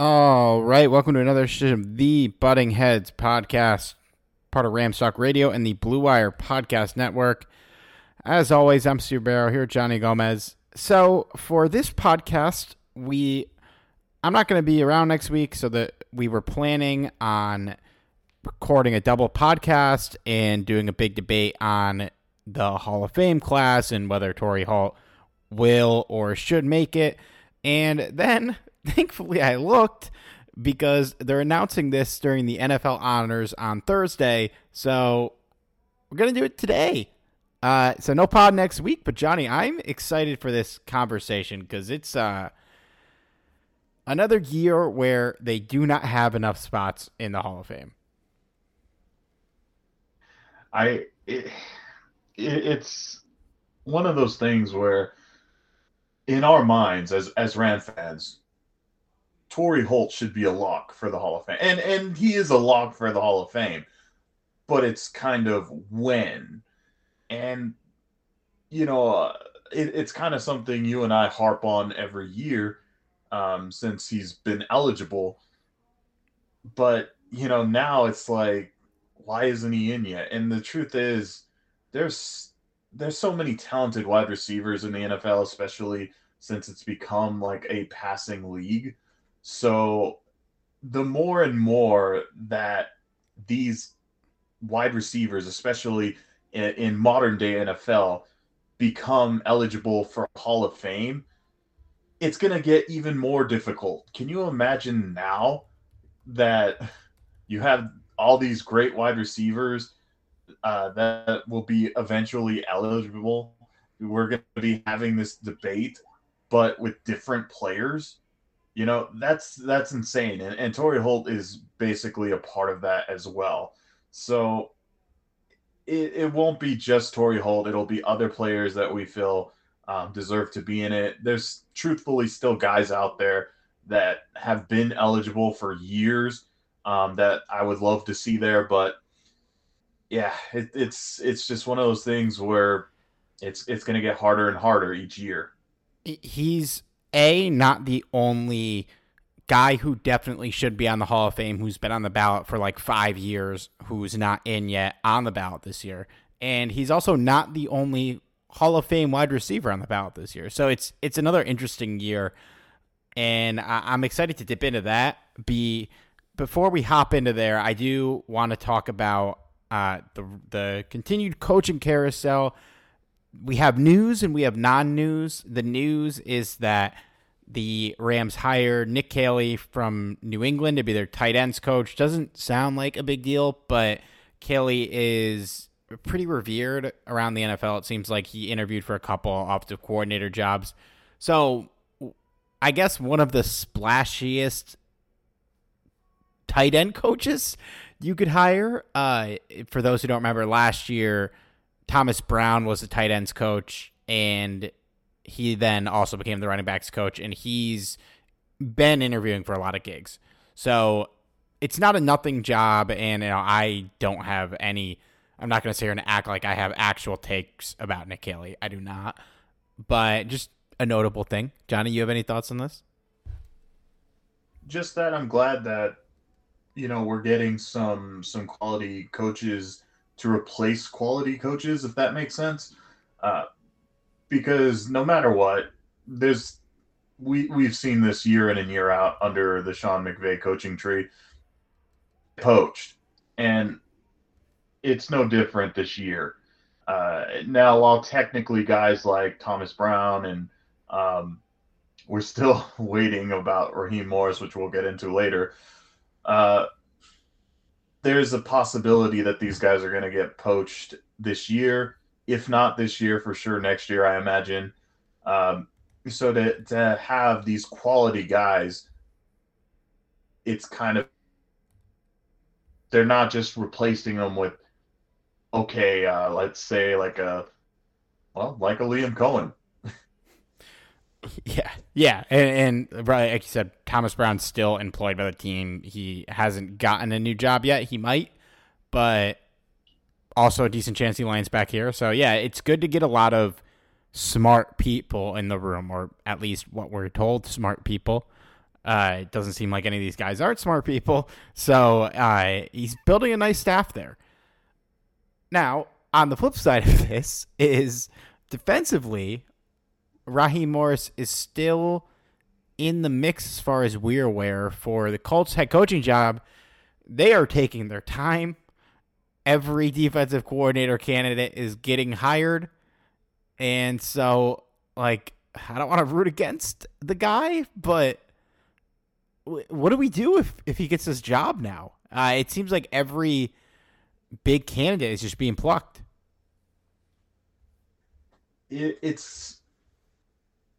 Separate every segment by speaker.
Speaker 1: All right, welcome to another edition of the Butting Heads podcast, part of Ramstock Radio and the Blue Wire Podcast Network. As always, I'm Steve Barrow here, Johnny Gomez. So for this podcast, we I'm not going to be around next week, so that we were planning on recording a double podcast and doing a big debate on the Hall of Fame class and whether Torry Holt will or should make it. And then thankfully I looked because they're announcing this during the NFL honors on Thursday. So we're going to do it today. Uh, so no pod next week, but Johnny, I'm excited for this conversation because it's uh, another year where they do not have enough spots in the Hall of Fame.
Speaker 2: I it, it's one of those things where in our minds as as Ram fans, Torry Holt should be a lock for the Hall of Fame. And and he is a lock for the Hall of Fame. But it's kind of when. And you know, uh, it, it's kind of something you and I harp on every year um, since he's been eligible. But you know, now it's like, why isn't he in yet? And the truth is, there's there's so many talented wide receivers in the NFL, especially since it's become like a passing league so the more and more that these wide receivers, especially in, in modern day NFL, become eligible for Hall of Fame, it's going to get even more difficult. Can you imagine now that you have all these great wide receivers uh, that will be eventually eligible? We're going to be having this debate, but with different players. You know, that's that's insane. And, and Torry Holt is basically a part of that as well. So it, it won't be just Torry Holt. It'll be other players that we feel um, deserve to be in it. There's truthfully still guys out there that have been eligible for years um, that I would love to see there. But yeah, it, it's it's just one of those things where it's it's going to get harder and harder each year.
Speaker 1: He's a not the only guy who definitely should be on the Hall of Fame who's been on the ballot for like five years who's not in yet on the ballot this year. And he's also not the only Hall of Fame wide receiver on the ballot this year. So it's it's another interesting year. And I, am excited to dip into that. Be before we hop into there, I do want to talk about uh, the the continued coaching carousel we have news and we have non-news. The news is that the Rams hire Nick Caley from New England to be their tight ends coach. Doesn't sound like a big deal, but Caley is pretty revered around the NFL. It seems like he interviewed for a couple offensive coordinator jobs. So, I guess one of the splashiest tight end coaches you could hire. Uh, for those who don't remember, last year Thomas Brown was the tight ends coach, and he then also became the running backs coach, and he's been interviewing for a lot of gigs. So it's not a nothing job, and you know I don't have any. I'm not going to sit here and act like I have actual takes about Nick Caley. I do not, but just a notable thing. Johnny, you have any thoughts on this?
Speaker 2: Just that I'm glad that you know we're getting some some quality coaches to replace quality coaches, if that makes sense. Uh, because no matter what, there's we we've seen this year in and year out under the Sean McVay coaching tree poached, and it's no different this year. Uh, now, while technically guys like Thomas Brown and um, we're still waiting about Raheem Morris, which we'll get into later. Uh, there's a possibility that these guys are going to get poached this year. If not this year, for sure next year, I imagine. Um, so to to have these quality guys, it's kind of they're not just replacing them with okay, uh, let's say like a well, like a Liam Coen.
Speaker 1: Yeah, yeah, and, and right, like you said, Thomas Brown's still employed by the team. He hasn't gotten a new job yet. He might, but also a decent chance he lands back here. So yeah, it's good to get a lot of smart people in the room, or at least what we're told, smart people. Uh, it doesn't seem like any of these guys aren't smart people. So uh, he's building a nice staff there. Now, on the flip side of this is defensively, Raheem Morris is still in the mix as far as we're aware for the Colts head coaching job. They are taking their time. Every defensive coordinator candidate is getting hired. And so, like, I don't want to root against the guy, but what do we do if, if he gets this job now? Uh, it seems like every big candidate is just being plucked.
Speaker 2: It, it's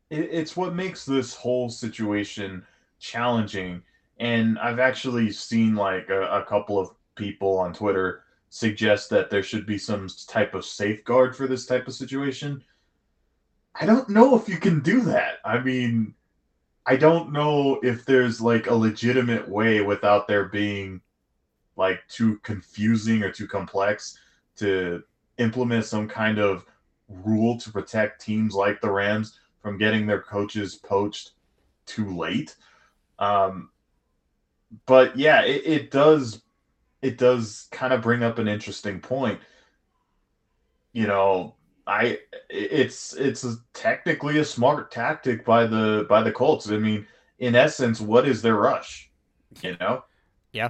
Speaker 2: it, it's what makes this whole situation challenging. And I've actually seen like a, a couple of people on Twitter suggest that there should be some type of safeguard for this type of situation. I don't know if you can do that. I mean, I don't know if there's like a legitimate way without there being like too confusing or too complex to implement some kind of rule to protect teams like the Rams from getting their coaches poached too late. Um, but yeah, it, it does it does kind of bring up an interesting point. You know, I it's it's a, technically a smart tactic by the by the Colts. I mean, in essence, what is their rush? You know?
Speaker 1: Yeah.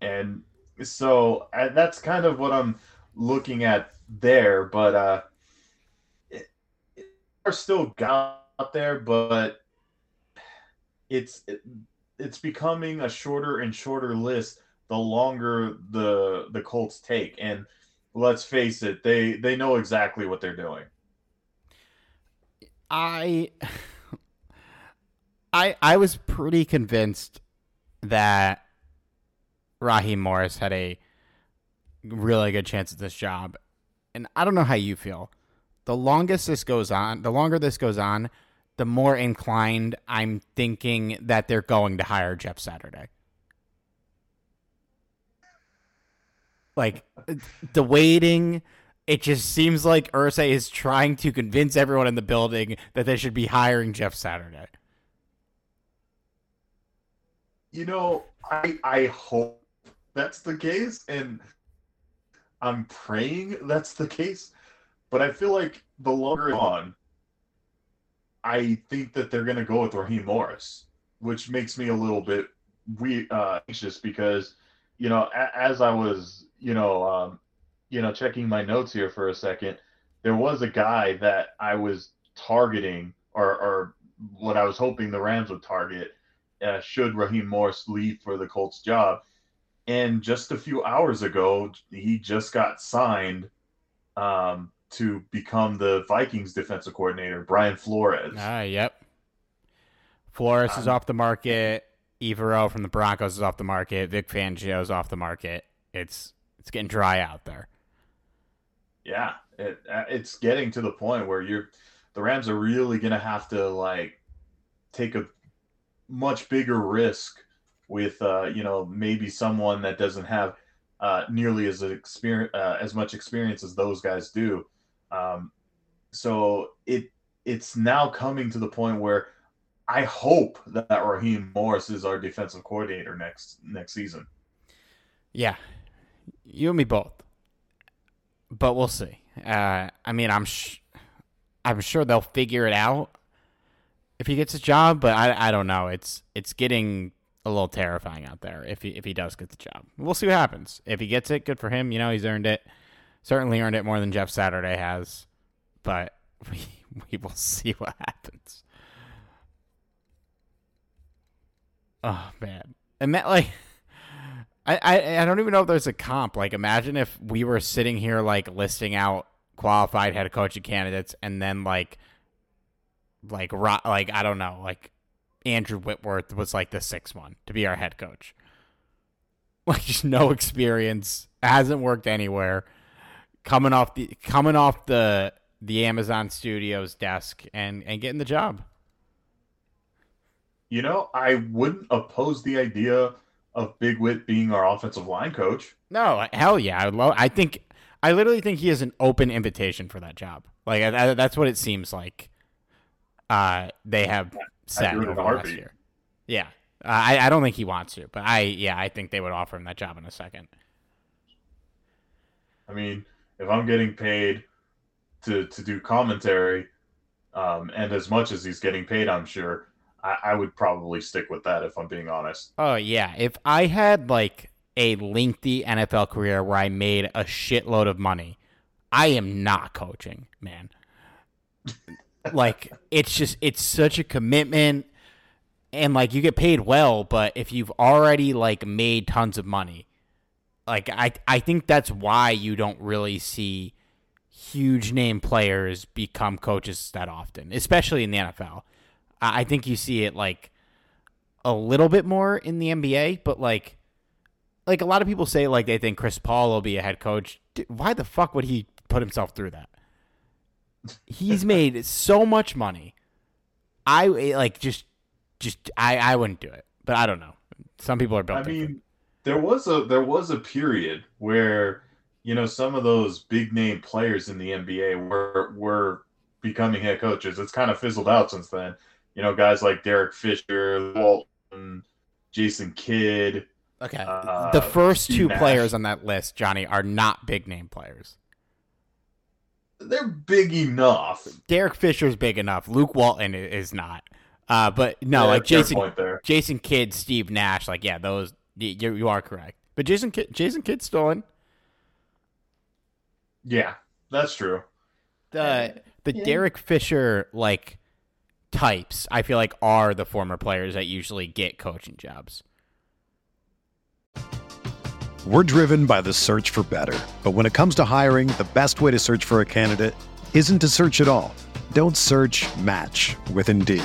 Speaker 2: And so uh, that's kind of what I'm looking at there. But uh, are still out there, but it's it, it's becoming a shorter and shorter list the longer the the Colts take. And let's face it, they they know exactly what they're doing.
Speaker 1: I I I was pretty convinced that Raheem Morris had a really good chance at this job. And I don't know how you feel the longest this goes on, the longer this goes on, the more inclined I'm thinking that they're going to hire Jeff Saturday. Like the waiting, it just seems like Irsay is trying to convince everyone in the building that they should be hiring Jeff Saturday.
Speaker 2: You know, I I hope that's the case, and I'm praying that's the case but I feel like the longer on, I think that they're going to go with Raheem Morris, which makes me a little bit we uh, anxious because, you know, a- as I was, you know, um, you know, checking my notes here for a second, there was a guy that I was targeting or, or what I was hoping the Rams would target uh, should Raheem Morris leave for the Colts job. And just a few hours ago, he just got signed um, to become the Vikings defensive coordinator, Brian Flores.
Speaker 1: Ah, yep. Flores um, is off the market. Evero from the Broncos is off the market. Vic Fangio is off the market. It's it's getting dry out there.
Speaker 2: Yeah, it, uh, it's getting to the point where you're the Rams are really going to have to like take a much bigger risk with uh, you know maybe someone that doesn't have uh, nearly as experience uh, as much experience as those guys do. Um, so it it's now coming to the point where I hope that Raheem Morris is our defensive coordinator next next season.
Speaker 1: Yeah, you and me both, but we'll see. Uh, I mean, I'm sh- I'm sure they'll figure it out if he gets a job, but I I don't know. It's it's getting a little terrifying out there if he if he does get the job. We'll see what happens. If he gets it, good for him. You know, he's earned it. Certainly earned it more than Jeff Saturday has. But we we will see what happens. Oh man. And that like I, I I don't even know if there's a comp. Like imagine if we were sitting here like listing out qualified head coaching candidates and then like like ro- like I don't know, like Andrew Whitworth was like the sixth one to be our head coach. Like just no experience, hasn't worked anywhere. Coming off the coming off the the Amazon Studios desk and and getting the job.
Speaker 2: You know, I wouldn't oppose the idea of Big Whit being our offensive line coach.
Speaker 1: No, hell yeah, I love. I think I literally think he has an open invitation for that job. Like I, I, that's what it seems like. Uh, they have set over last year. Yeah, uh, I I don't think he wants to, but I yeah I think they would offer him that job in a second.
Speaker 2: I mean, if I'm getting paid to to do commentary, um, and as much as he's getting paid, I'm sure I, I would probably stick with that if I'm being honest.
Speaker 1: Oh yeah, if I had like a lengthy NFL career where I made a shitload of money, I am not coaching, man. like it's just it's such a commitment and like you get paid well, but if you've already like made tons of money, like I I think that's why you don't really see huge name players become coaches that often, especially in the NFL. I think you see it like a little bit more in the NBA, but like like a lot of people say like they think Chris Paul will be a head coach. Why the fuck would he put himself through that? He's made so much money. I eh, like just just I I wouldn't do it. But I don't know. Some people are built I
Speaker 2: mean, there was a there was a period where you know some of those big name players in the NBA were were becoming head coaches. It's kind of fizzled out since then. You know, guys like Derek Fisher, Walton, Jason Kidd,
Speaker 1: Okay. Uh, the first two Nash. players on that list, Johnny, are not big name players.
Speaker 2: They're big enough.
Speaker 1: Derek Fisher's big enough. Luke Walton is not. Uh, but no, yeah, like Jason, Jason Kidd, Steve Nash, like yeah, those you you are correct. But Jason Kidd, Jason Kidd's still in.
Speaker 2: Yeah, that's true.
Speaker 1: The the yeah. Derek Fisher like types, I feel like are the former players that usually get coaching jobs.
Speaker 3: We're driven by the search for better. But when it comes to hiring, the best way to search for a candidate isn't to search at all. Don't search match with Indeed.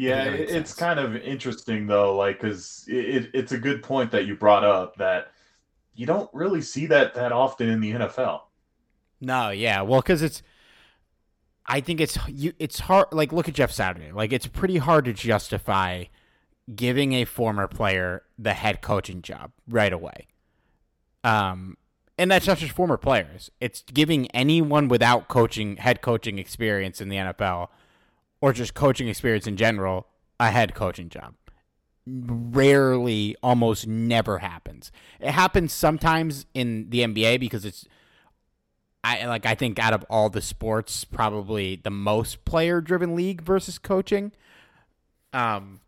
Speaker 2: Yeah, it's kind of interesting though, like, because it, it's a good point that you brought up that you don't really see that that often in the NFL.
Speaker 1: No, yeah, well, because it's. I think it's you. It's hard. Like, look at Jeff Saturday. Like, it's pretty hard to justify giving a former player the head coaching job right away. Um, and that's not just former players. It's giving anyone without coaching head coaching experience in the NFL or just coaching experience in general a head coaching job. Rarely, almost never happens. It happens sometimes in the NBA because it's I like I think out of all the sports, probably the most player driven league versus coaching. Um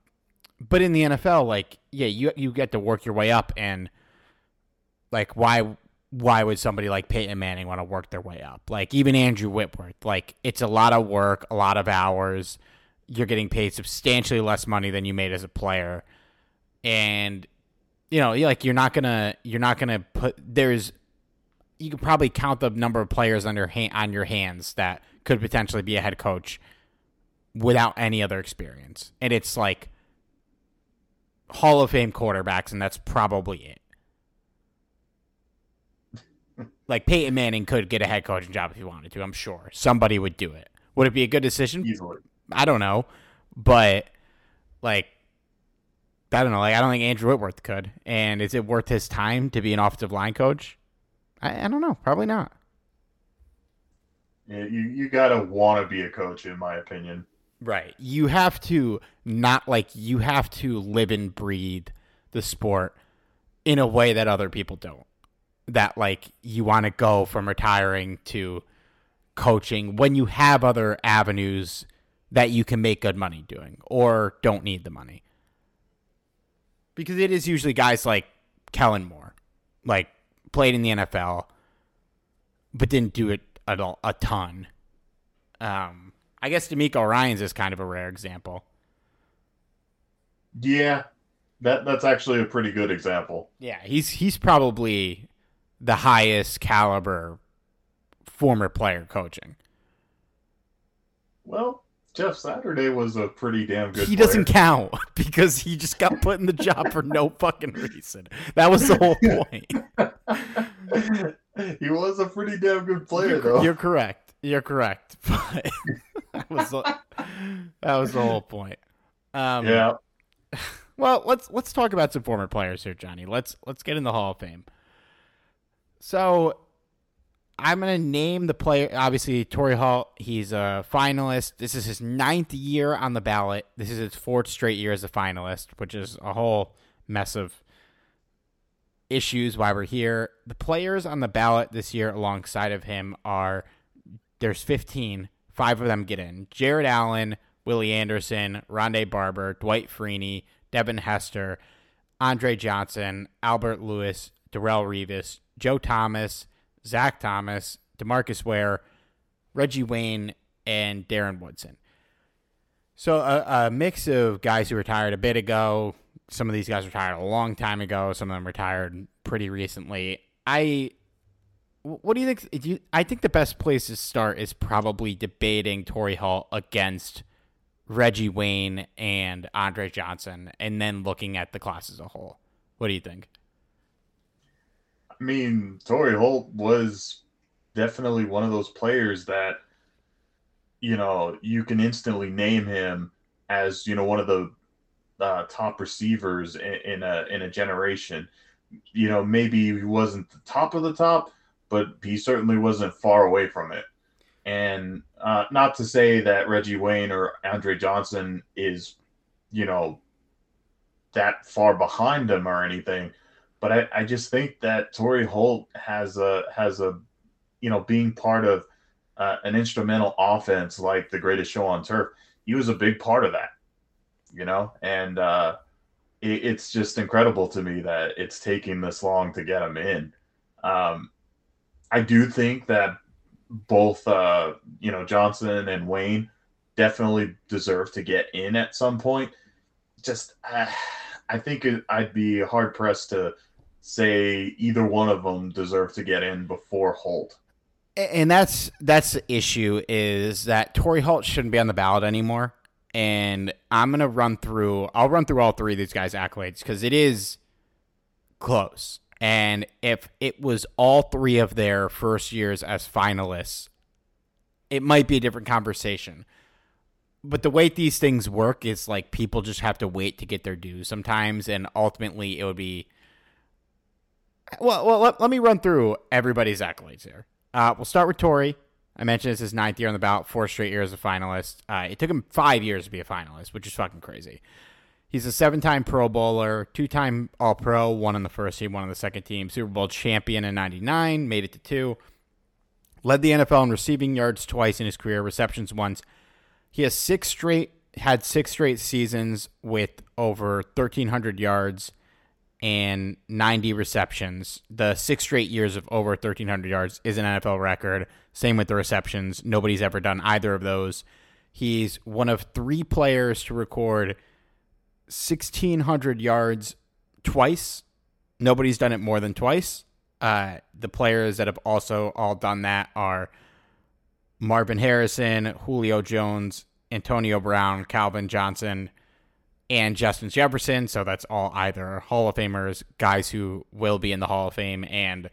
Speaker 1: but in the NFL, like, yeah, you you get to work your way up and like why why would somebody like Peyton Manning want to work their way up? Like even Andrew Whitworth, like it's a lot of work, a lot of hours. You're getting paid substantially less money than you made as a player. And you know, like you're not gonna you're not gonna put there's you could probably count the number of players on your hand, on your hands that could potentially be a head coach without any other experience. And it's like Hall of Fame quarterbacks, and that's probably it like Peyton Manning could get a head coaching job if he wanted to. I'm sure somebody would do it. Would it be a good decision?
Speaker 2: Easily.
Speaker 1: I don't know, but like I don't know. Like I don't think Andrew Whitworth could. And is it worth his time to be an offensive line coach? I, I don't know. Probably not.
Speaker 2: Yeah, you you gotta want to be a coach, in my opinion.
Speaker 1: Right. You have to not like you have to live and breathe the sport in a way that other people don't that like you want to go from retiring to coaching when you have other avenues that you can make good money doing or don't need the money. Because it is usually guys like Kellen Moore, like played in the NFL, but didn't do it at all, a ton. Um, I guess DeMeco Ryans is kind of a rare example.
Speaker 2: Yeah, that that's actually a pretty good example.
Speaker 1: Yeah, he's he's probably the highest caliber former player coaching.
Speaker 2: Well, Jeff Saturday was a pretty damn good.
Speaker 1: He
Speaker 2: player.
Speaker 1: doesn't count because he just got put in the job for no fucking reason. That was the whole point.
Speaker 2: he was a pretty damn good player,
Speaker 1: you're,
Speaker 2: though.
Speaker 1: You're correct. You're correct. But that was the, that was the whole point. Um,
Speaker 2: yeah.
Speaker 1: Well, let's let's talk about some former players here, Johnny. Let's let's get in the Hall of Fame. So I'm gonna name the player. Obviously, Torry Holt, He's a finalist. This is his ninth year on the ballot. This is his fourth straight year as a finalist, which is a whole mess of issues. Why we're here. The players on the ballot this year, alongside of him, are there's 15. Five of them get in. Jared Allen, Willie Anderson, Rondé Barber, Dwight Freeney, Devin Hester, Andre Johnson, Albert Lewis, Darrelle Revis, Joe Thomas, Zach Thomas, Demarcus Ware, Reggie Wayne, and Darren Woodson. So a, a, mix of guys who retired a bit ago. Some of these guys retired a long time ago. Some of them retired pretty recently. I, what do you think? Do you, I think the best place to start is probably debating Torry Holt against Reggie Wayne and Andre Johnson, and then looking at the class as a whole. What do you think?
Speaker 2: Mean, Torry Holt was definitely one of those players that, you know, you can instantly name him as you know one of the uh, top receivers in, in a in a generation. You know, maybe he wasn't the top of the top, but he certainly wasn't far away from it. And uh, not to say that Reggie Wayne or Andre Johnson is, you know, that far behind him or anything, but I, I just think that Torry Holt has a has a you know being part of uh, an instrumental offense like the greatest show on turf. He was a big part of that, you know, and uh, it, it's just incredible to me that it's taking this long to get him in. Um, I do think that both uh, you know Johnson and Wayne definitely deserve to get in at some point. Just uh, I think I'd be hard pressed to say either one of them deserve to get in before Holt.
Speaker 1: And that's that's the issue is that Torry Holt shouldn't be on the ballot anymore. And I'm gonna run through. I'll run through all three of these guys' accolades because it is close. And if it was all three of their first years as finalists, it might be a different conversation. But the way these things work is like people just have to wait to get their due sometimes, and ultimately it would be. Well, well let, let me run through everybody's accolades here. Uh, we'll start with Torry. I mentioned this is his ninth year on the ballot, four straight years as a finalist. Uh, it took him five years to be a finalist, which is fucking crazy. He's a seven time Pro Bowler, two time All Pro, one on the first team, one on the second team, Super Bowl champion in 99, made it to two. Led the NFL in receiving yards twice in his career, receptions once. He has six straight, had six straight seasons with over 1,300 yards and 90 receptions. The six straight years of over 1,300 yards is an NFL record. Same with the receptions. Nobody's ever done either of those. He's one of three players to record 1,600 yards twice. Nobody's done it more than twice. Uh, the players that have also all done that are Marvin Harrison, Julio Jones, Antonio Brown, Calvin Johnson, and Justin Jefferson. So that's all either Hall of Famers, guys who will be in the Hall of Fame. And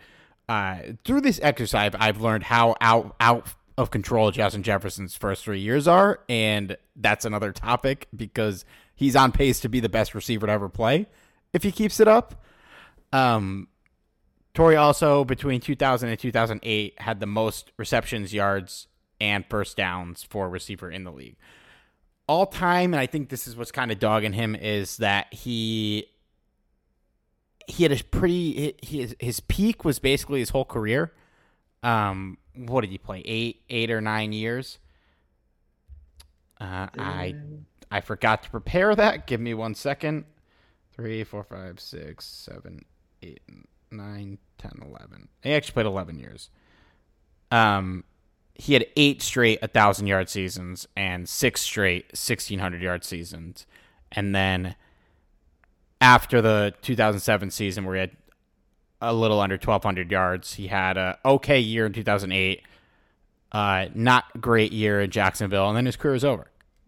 Speaker 1: uh, through this exercise, I've learned how out out of control Justin Jefferson's first three years are, and that's another topic because he's on pace to be the best receiver to ever play if he keeps it up. Um, Torry also between 2000 and 2008 had the most receptions, yards, and first downs for receiver in the league. All time, and I think this is what's kind of dogging him is that he he had a pretty his his peak was basically his whole career. Um, what did he play? Eight eight or nine years. Uh, I I forgot to prepare that. Give me one second. Three, four, five, six, seven, eight, nine, ten, eleven. He actually played eleven years. Um, he had eight straight thousand yard seasons and six straight sixteen hundred yard seasons, and then after the 2007 season where he had a little under 1200 yards, he had a okay year in 2008, uh, not great year in Jacksonville, and then his career is over.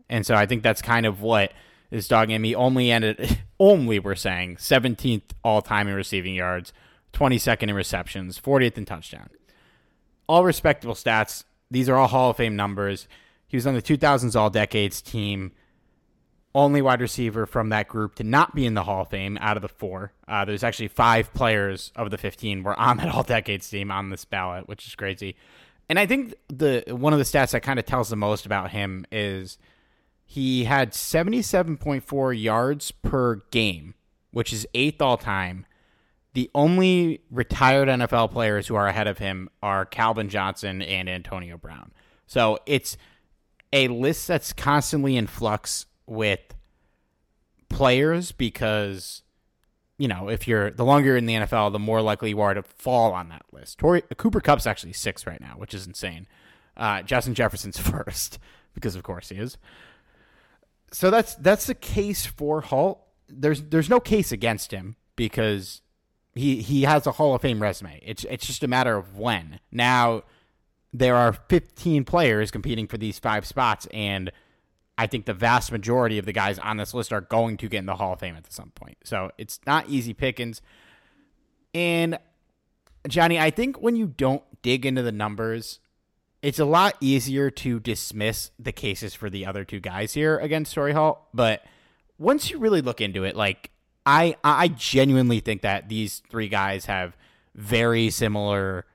Speaker 1: And so I think that's kind of what is dogging him. He only ended, only we're saying, 17th all time in receiving yards, 22nd in receptions, 40th in touchdown. All respectable stats. These are all Hall of Fame numbers. He was on the 2000s All Decades team. Only wide receiver from that group to not be in the Hall of Fame out of the four. Uh, there's actually five players of the 15 were on that All Decades team on this ballot, which is crazy. And I think the one of the stats that kind of tells the most about him is he had 77.4 yards per game, which is eighth all time. The only retired NFL players who are ahead of him are Calvin Johnson and Antonio Brown. So it's a list that's constantly in flux with players because you know if you're the longer you're in the NFL, the more likely you are to fall on that list. Torry, Cooper Kupp's actually six right now, which is insane. Uh, Justin Jefferson's first because of course he is so that's that's the case for Holt. There's there's no case against him because he he has a Hall of Fame resume. It's it's just a matter of when. Now there are 15 players competing for these five spots and I think the vast majority of the guys on this list are going to get in the Hall of Fame at some point. So it's not easy pickings. And Johnny, I think when you don't dig into the numbers it's a lot easier to dismiss the cases for the other two guys here against Torry Holt, but once you really look into it, like I I genuinely think that these three guys have very similar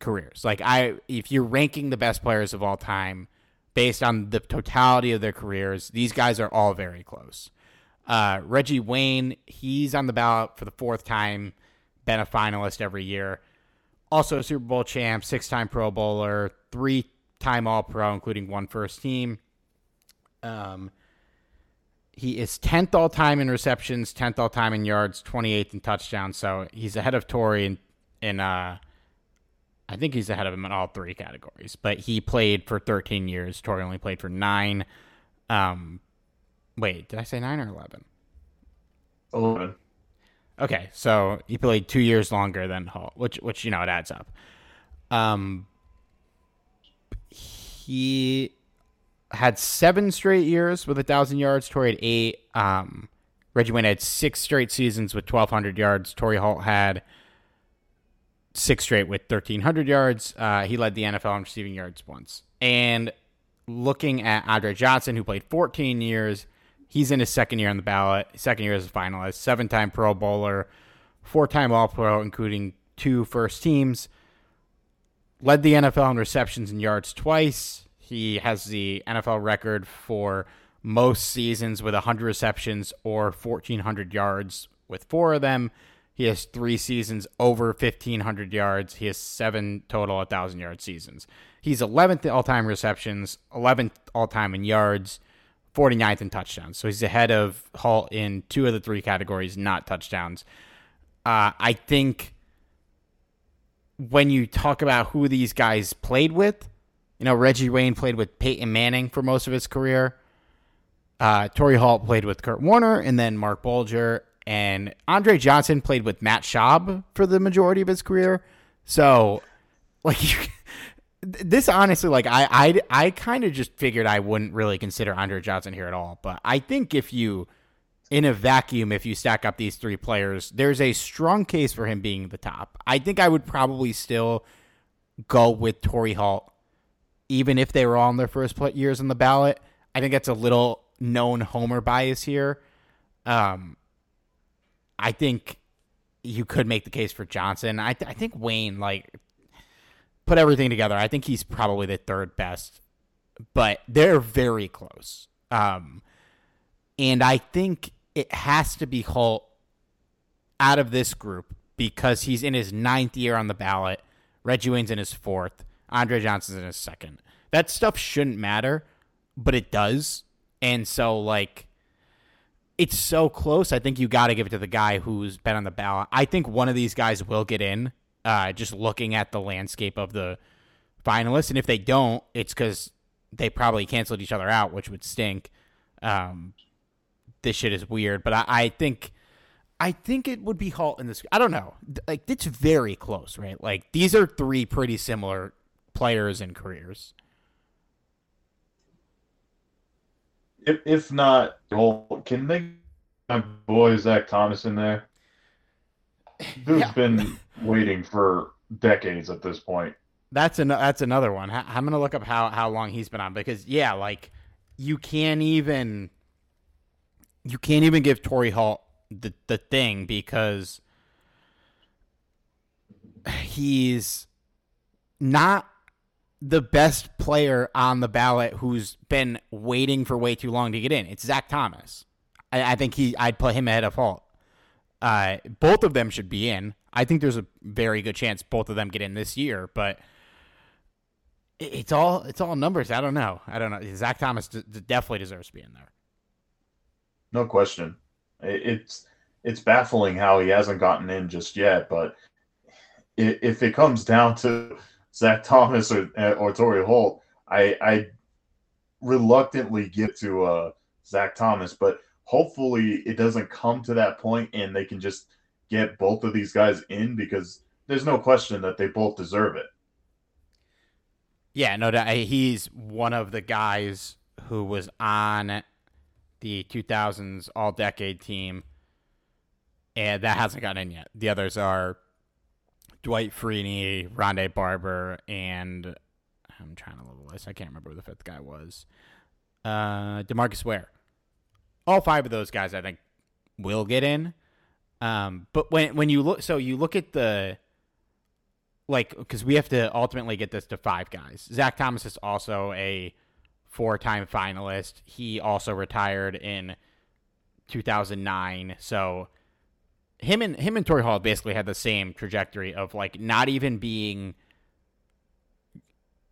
Speaker 1: careers. Like I if you're ranking the best players of all time based on the totality of their careers, these guys are all very close. Uh, Reggie Wayne, he's on the ballot for the fourth time, been a finalist every year also a Super Bowl champ, six time Pro Bowler, three time All Pro, including one first team. Um, he is 10th all time in receptions, 10th all time in yards, 28th in touchdowns. So he's ahead of Torry in, in uh, I think he's ahead of him in all three categories. But he played for 13 years. Torry only played for nine. Um, wait, did I say nine or 11?
Speaker 2: 11.
Speaker 1: Okay, so he played two years longer than Holt, which which you know it adds up. Um, he had seven straight years with a thousand yards. Torry had eight. Um, Reggie Wayne had six straight seasons with twelve hundred yards. Torry Holt had six straight with 1,300 yards. Uh, he led the NFL in receiving yards once. And looking at Andre Johnson, who played 14 years, he's in his second year on the ballot, second year as a finalist, seven time Pro Bowler, four time All Pro, including two first teams. Led the NFL in receptions and yards twice. He has the NFL record for most seasons with 100 receptions or 1,400 yards with four of them. He has three seasons over 1,500 yards. He has seven total 1,000 yard seasons. He's 11th all time receptions, 11th all time in yards, 49th in touchdowns. So he's ahead of Holt in two of the three categories, not touchdowns. Uh, I think when you talk about who these guys played with, you know, Reggie Wayne played with Peyton Manning for most of his career. Uh, Torry Holt played with Kurt Warner and then Marc Bulger. And Andre Johnson played with Matt Schaub for the majority of his career. So, like, you, this honestly, like, I, I, I kind of just figured I wouldn't really consider Andre Johnson here at all. But I think if you, in a vacuum, if you stack up these three players, there's a strong case for him being the top. I think I would probably still go with Torry Holt even if they were in their first years on the ballot. I think that's a little known homer bias here. Um, I think you could make the case for Johnson. I, th- I think Wayne, like, put everything together. I think he's probably the third best, but they're very close. Um, and I think it has to be Holt out of this group because he's in his ninth year on the ballot. Reggie Wayne's in his fourth. Andre Johnson's in his second. That stuff shouldn't matter, but it does. And so, like, it's so close. I think you got to give it to the guy who's been on the ballot. I think one of these guys will get in, uh, just looking at the landscape of the finalists. And if they don't, it's because they probably canceled each other out, which would stink. Um, this shit is weird, but I, I think. I think it would be Holt in this. I don't know. Like it's very close, right? Like these are three pretty similar players and careers.
Speaker 2: If if not, can they my boy Zach Thomas in there? Dude's yeah. been waiting for decades at this point.
Speaker 1: That's an that's another one. I'm gonna look up how how long he's been on because yeah, like you can't even you can't even give Torry Holt the the thing because he's not the best player on the ballot who's been waiting for way too long to get in. It's Zach Thomas. I, I think he I'd put him ahead of Holt. Uh, both of them should be in. I think there's a very good chance both of them get in this year, but it's all it's all numbers. I don't know. I don't know. Zach Thomas d- definitely deserves to be in there.
Speaker 2: No question. It's it's baffling how he hasn't gotten in just yet, but if it comes down to Zach Thomas or or Torry Holt, I I reluctantly get to uh, Zach Thomas, but hopefully it doesn't come to that point and they can just get both of these guys in because there's no question that they both deserve it.
Speaker 1: Yeah, no doubt. He's one of the guys who was on the 2000s All Decade team, and that hasn't gotten in yet. The others are Dwight Freeney, Rondé Barber, and I'm trying to level this. I can't remember who the fifth guy was. Uh, Demarcus Ware. All five of those guys, I think, will get in. Um, but when when you look, so you look at the like because we have to ultimately get this to five guys. Zach Thomas is also a four-time finalist. He also retired in 2009. So him and him and Torry Holt basically had the same trajectory of like not even being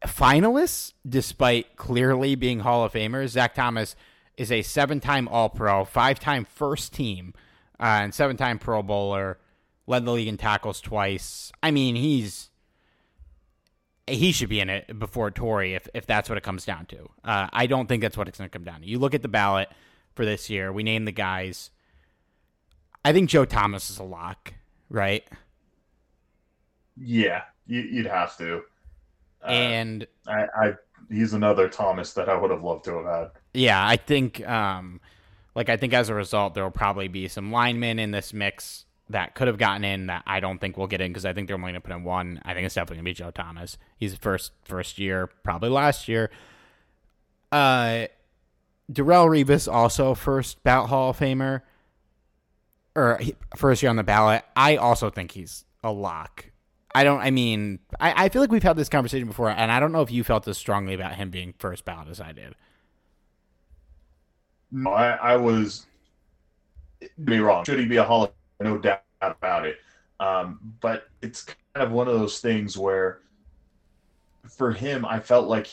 Speaker 1: finalists despite clearly being Hall of Famers. Zach Thomas is a seven-time All-Pro, five-time first team, uh, and seven-time Pro Bowler. Led the league in tackles twice. I mean, he's he should be in it before Torry if if that's what it comes down to. Uh, I don't think that's what it's going to come down to. You look at the ballot for this year. We name the guys. I think Joe Thomas is a lock, right?
Speaker 2: Yeah, you, would have to.
Speaker 1: Uh, and
Speaker 2: I, I, he's another Thomas that I would have loved to have had.
Speaker 1: Yeah, I think, um, like I think as a result, there will probably be some linemen in this mix that could have gotten in that I don't think will get in because I think they're only going to put in one. I think it's definitely going to be Joe Thomas. He's first first year, probably last year. Uh, Darrelle Revis also first bout Hall of Famer or first year on the ballot. I also think he's a lock. I don't. I mean, I, I feel like we've had this conversation before, and I don't know if you felt as strongly about him being first ballot as I did.
Speaker 2: No, I, I was. Be wrong. Should he be a Hall of no doubt about it. Um, but it's kind of one of those things where, for him, I felt like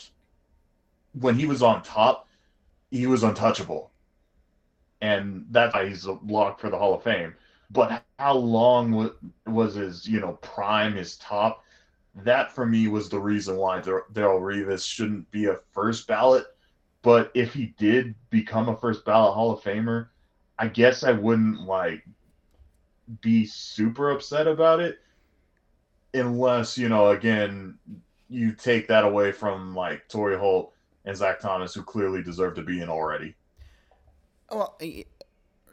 Speaker 2: when he was on top, he was untouchable, and that's why he's locked for the Hall of Fame. But how long was his, you know, prime, his top? That for me was the reason why Darrelle Revis shouldn't be a first ballot. But if he did become a first ballot Hall of Famer, I guess I wouldn't like be super upset about it unless, you know, again, you take that away from like Torry Holt and Zach Thomas, who clearly deserve to be in already.
Speaker 1: Well,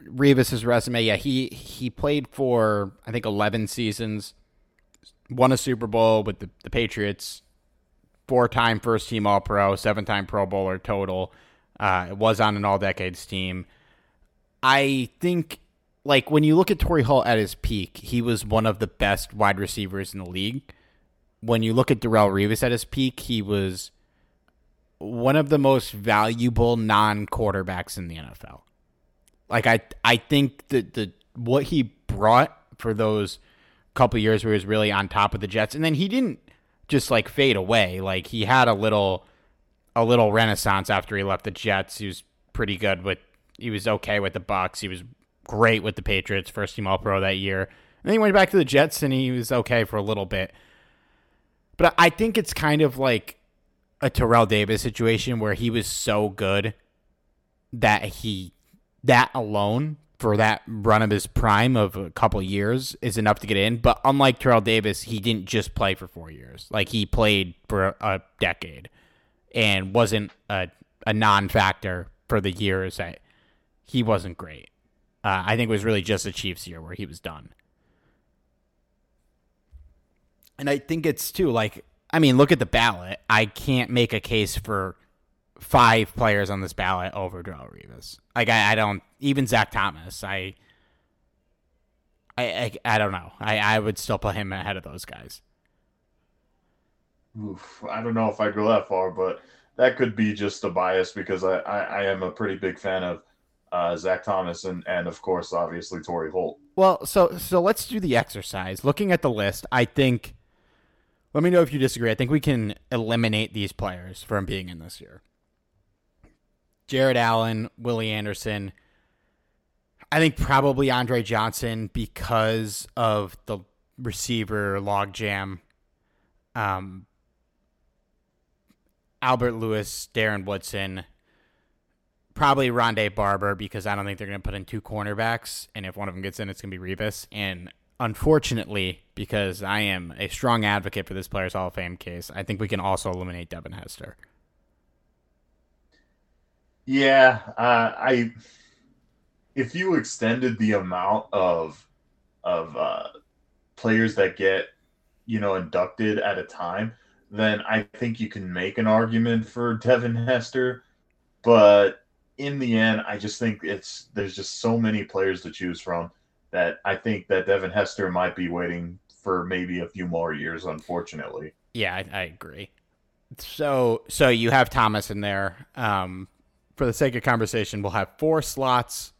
Speaker 1: Revis's resume, yeah, he he played for I think eleven seasons, won a Super Bowl with the, the Patriots, four time first team All Pro, seven time Pro Bowler total. Uh, was on an All Decades team. I think like when you look at Torry Holt at his peak, he was one of the best wide receivers in the league. When you look at Darrelle Revis at his peak, he was one of the most valuable non quarterbacks in the NFL. Like I I think that the what he brought for those couple years where he was really on top of the Jets, and then he didn't just like fade away. Like he had a little a little renaissance after he left the Jets. He was pretty good with he was okay with the Bucs. He was great with the Patriots, first team All Pro that year. And then he went back to the Jets and he was okay for a little bit. But I think it's kind of like a Terrell Davis situation where he was so good that he that alone for that run of his prime of a couple years is enough to get in. But unlike Terrell Davis, he didn't just play for four years. Like he played for a decade and wasn't a, a non factor for the years that he wasn't great. Uh, I think it was really just the Chiefs year where he was done. And I think it's too like I mean, look at the ballot. I can't make a case for five players on this ballot over Darrelle Revis. Like I, I don't even Zach Thomas. I, I, I, I don't know. I, I would still put him ahead of those guys.
Speaker 2: Oof, I don't know if I go that far, but that could be just a bias because I, I, I am a pretty big fan of uh, Zach Thomas, and and of course, obviously Torry Holt.
Speaker 1: Well, so so let's do the exercise. Looking at the list, I think. Let me know if you disagree. I think we can eliminate these players from being in this year. Jared Allen, Willie Anderson. I think probably Andre Johnson because of the receiver logjam. Um, Albert Lewis, Darren Woodson, probably Rondé Barber because I don't think they're going to put in two cornerbacks, and if one of them gets in, it's going to be Revis. And unfortunately, because I am a strong advocate for this Players Hall of Fame case, I think we can also eliminate Devin Hester.
Speaker 2: Yeah, uh, I. If you extended the amount of of uh, players that get you know inducted at a time, then I think you can make an argument for Devin Hester. But in the end, I just think it's there's just so many players to choose from that I think that Devin Hester might be waiting for maybe a few more years, unfortunately.
Speaker 1: Yeah, I, I agree. So so you have Thomas in there. Um, for the sake of conversation, we'll have four slots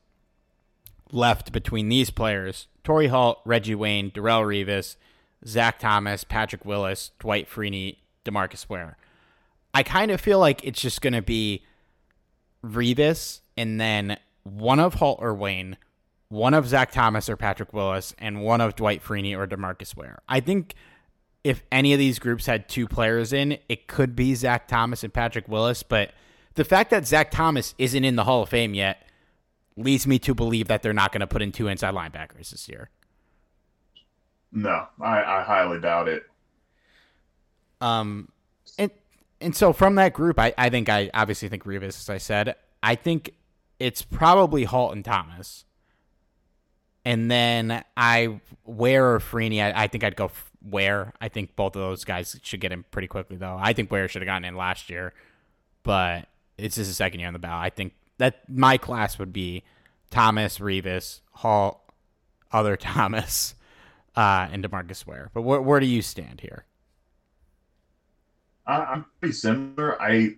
Speaker 1: left between these players: Torry Holt, Reggie Wayne, Darrelle Revis, Zach Thomas, Patrick Willis, Dwight Freeney, Demarcus Ware. I kind of feel like it's just going to be Revis, and then one of Holt or Wayne, one of Zach Thomas or Patrick Willis, and one of Dwight Freeney or Demarcus Ware. I think if any of these groups had two players in, it could be Zach Thomas and Patrick Willis. But the fact that Zach Thomas isn't in the Hall of Fame yet leads me to believe that they're not going to put in two inside linebackers this year.
Speaker 2: No, I, I highly doubt it.
Speaker 1: Um, and and so from that group, I, I think I obviously think Revis, as I said, I think it's probably Holt and Thomas. And then I Ware or Freeney, I, I think I'd go Ware. I think both of those guys should get in pretty quickly, though. I think Ware should have gotten in last year, but it's just a second year on the ballot. I think that my class would be Thomas, Revis, Holt, other Thomas, uh, and Demarcus Ware. But where, where do you stand here?
Speaker 2: I'm pretty similar. I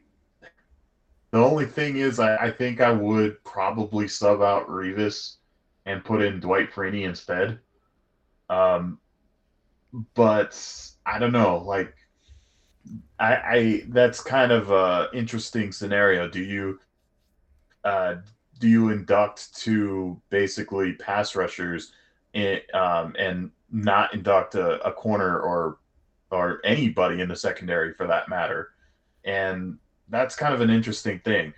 Speaker 2: the only thing is, I, I think I would probably sub out Revis and put in Dwight Freeney instead. Um, but I don't know. Like, I, I that's kind of a interesting scenario. Do you uh, do you induct to basically pass rushers in, um, and not induct a, a corner or or anybody in the secondary for that matter? And that's kind of an interesting thing.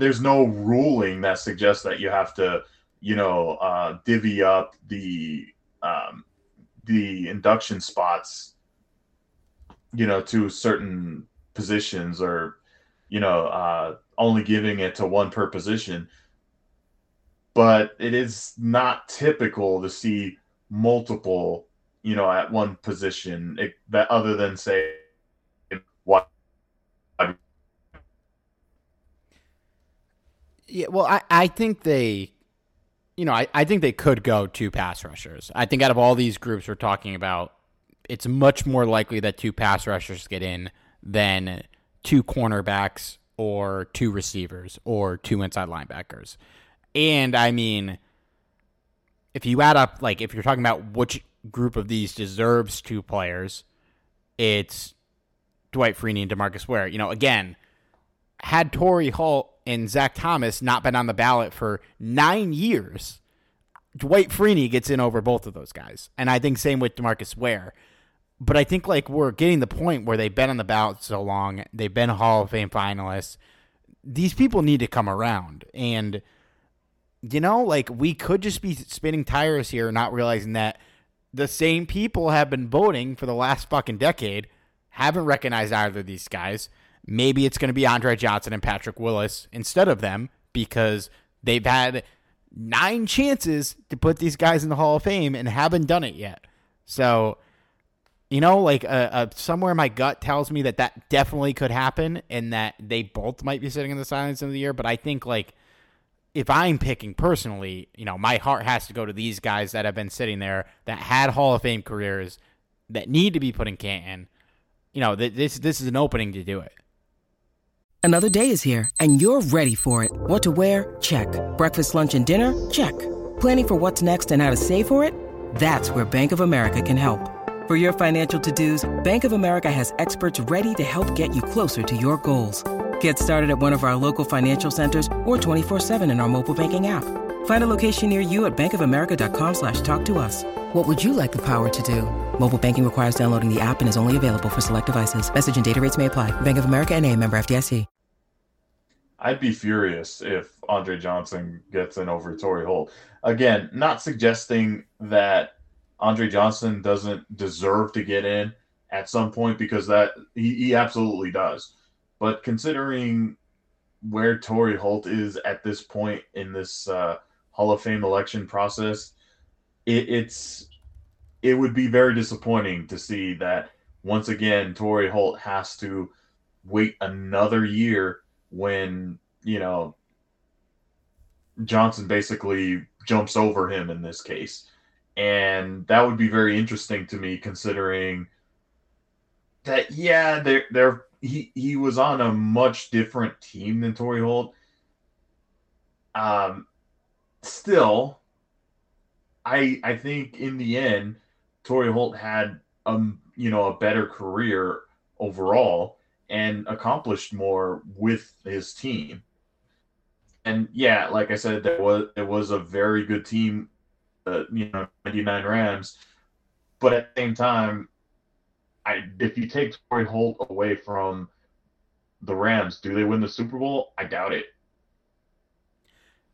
Speaker 2: there's no ruling that suggests that you have to, you know, uh, divvy up the um, the induction spots, you know, to certain positions or, you know, uh, only giving it to one per position. But it is not typical to see multiple, you know, at one position it, that other than say what.
Speaker 1: Yeah, well, I, I think they you know, I, I think they could go two pass rushers. I think out of all these groups we're talking about, it's much more likely that two pass rushers get in than two cornerbacks or two receivers or two inside linebackers. And I mean, if you add up, like, if you're talking about which group of these deserves two players, it's Dwight Freeney and Demarcus Ware. You know, again, had Torry Holt and Zach Thomas not been on the ballot for nine years, Dwight Freeney gets in over both of those guys. And I think same with Demarcus Ware. But I think like we're getting the point where they've been on the ballot so long, they've been Hall of Fame finalists. These people need to come around. And you know, like we could just be spinning tires here, not realizing that the same people have been voting for the last fucking decade, haven't recognized either of these guys. Maybe it's going to be Andre Johnson and Patrick Willis instead of them because they've had nine chances to put these guys in the Hall of Fame and haven't done it yet. So, you know, like uh, uh, somewhere my gut tells me that that definitely could happen and that they both might be sitting in the silence of the year. But I think like if I'm picking personally, you know, my heart has to go to these guys that have been sitting there that had Hall of Fame careers that need to be put in Canton. You know, th- this this is an opening to do it.
Speaker 4: Another day is here, and you're ready for it. What to wear? Check. Breakfast, lunch, and dinner? Check. Planning for what's next and how to save for it? That's where Bank of America can help. For your financial to-dos, Bank of America has experts ready to help get you closer to your goals. Get started at one of our local financial centers or 24-7 in our mobile banking app. Find a location near you at bankofamerica.com slash talk to us. What would you like the power to do? Mobile banking requires downloading the app and is only available for select devices. Message and data rates may apply. Bank of America and a member FDIC.
Speaker 2: I'd be furious if Andre Johnson gets in over Torry Holt. Again, not suggesting that Andre Johnson doesn't deserve to get in at some point because that he, he absolutely does. But considering where Torry Holt is at this point in this uh, Hall of Fame election process, it, it's it would be very disappointing to see that once again Torry Holt has to wait another year when you know Johnson basically jumps over him in this case. And that would be very interesting to me considering that yeah, they're they're he he was on a much different team than Torry Holt. Um still I I think in the end Torry Holt had um you know a better career overall and accomplished more with his team. And yeah, like I said, there was it was a very good team, you know, 99 Rams. But at the same time, I if you take Torry Holt away from the Rams, do they win the Super Bowl? I doubt it.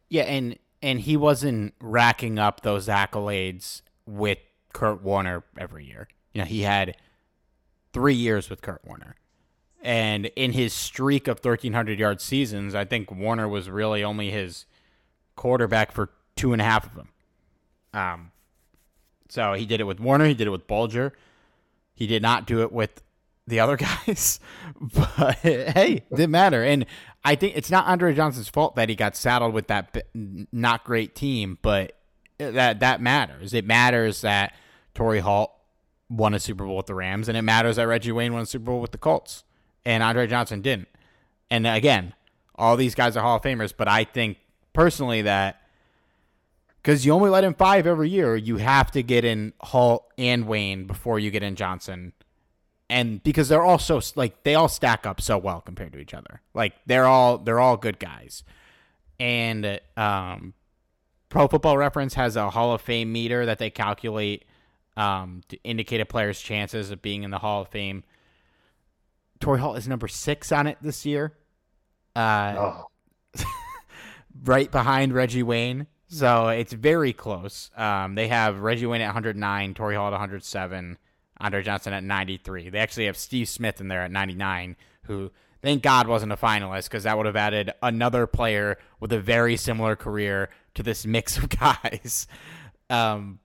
Speaker 1: Yeah, and and he wasn't racking up those accolades with Kurt Warner every year. You know, he had three years with Kurt Warner. And in his streak of 1,300 yard seasons, I think Warner was really only his quarterback for two and a half of them. Um, so he did it with Warner. He did it with Bulger. He did not do it with the other guys. but hey, it didn't matter. And I think it's not Andre Johnson's fault that he got saddled with that not great team, but that that matters. It matters that Torry Holt won a Super Bowl with the Rams, and it matters that Reggie Wayne won a Super Bowl with the Colts, and Andre Johnson didn't. And again, all these guys are Hall of Famers, but I think personally that because you only let in five every year, you have to get in Holt and Wayne before you get in Johnson. And because they're all so like they all stack up so well compared to each other. Like they're all they're all good guys. And um Pro Football Reference has a Hall of Fame meter that they calculate um, to indicate a player's chances of being in the Hall of Fame. Torry Holt is number six on it this year. Uh, oh. right behind Reggie Wayne. So it's very close. Um, they have Reggie Wayne at 109, Torry Holt at 107, Andre Johnson at 93. They actually have Steve Smith in there at 99, who thank God wasn't a finalist because that would have added another player with a very similar career to this mix of guys. Um,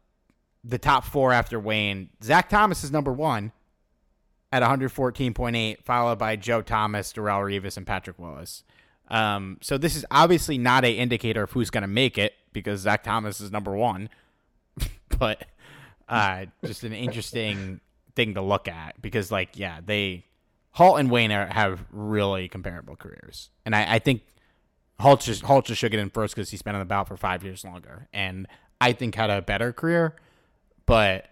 Speaker 1: the top four after Wayne, Zach Thomas is number one at 114.8, followed by Joe Thomas, Darrelle Revis, and Patrick Willis. Um, so this is obviously not a indicator of who's going to make it because Zach Thomas is number one, but uh, just an interesting thing to look at because, like, yeah, they Holt and Wayne are, have really comparable careers, and I, I think Holt just Holt just should get in first because he's been on the ballot for five years longer, and I think had a better career. But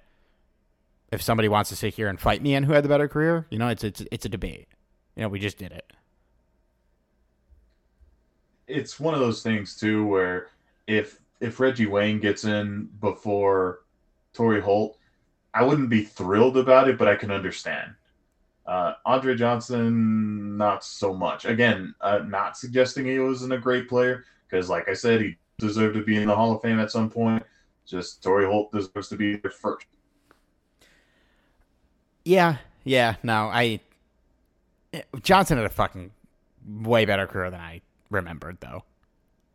Speaker 1: if somebody wants to sit here and fight me on who had the better career, you know, it's it's it's a debate. You know, we just did it.
Speaker 2: It's one of those things too where if if Reggie Wayne gets in before Torry Holt, I wouldn't be thrilled about it, but I can understand. Uh, Andre Johnson, not so much. Again, uh, not suggesting he wasn't a great player because, like I said, he deserved to be in the Hall of Fame at some point. Just Torry Holt deserves to be there first.
Speaker 1: Yeah, yeah. No, I Johnson had a fucking way better career than I remembered, though.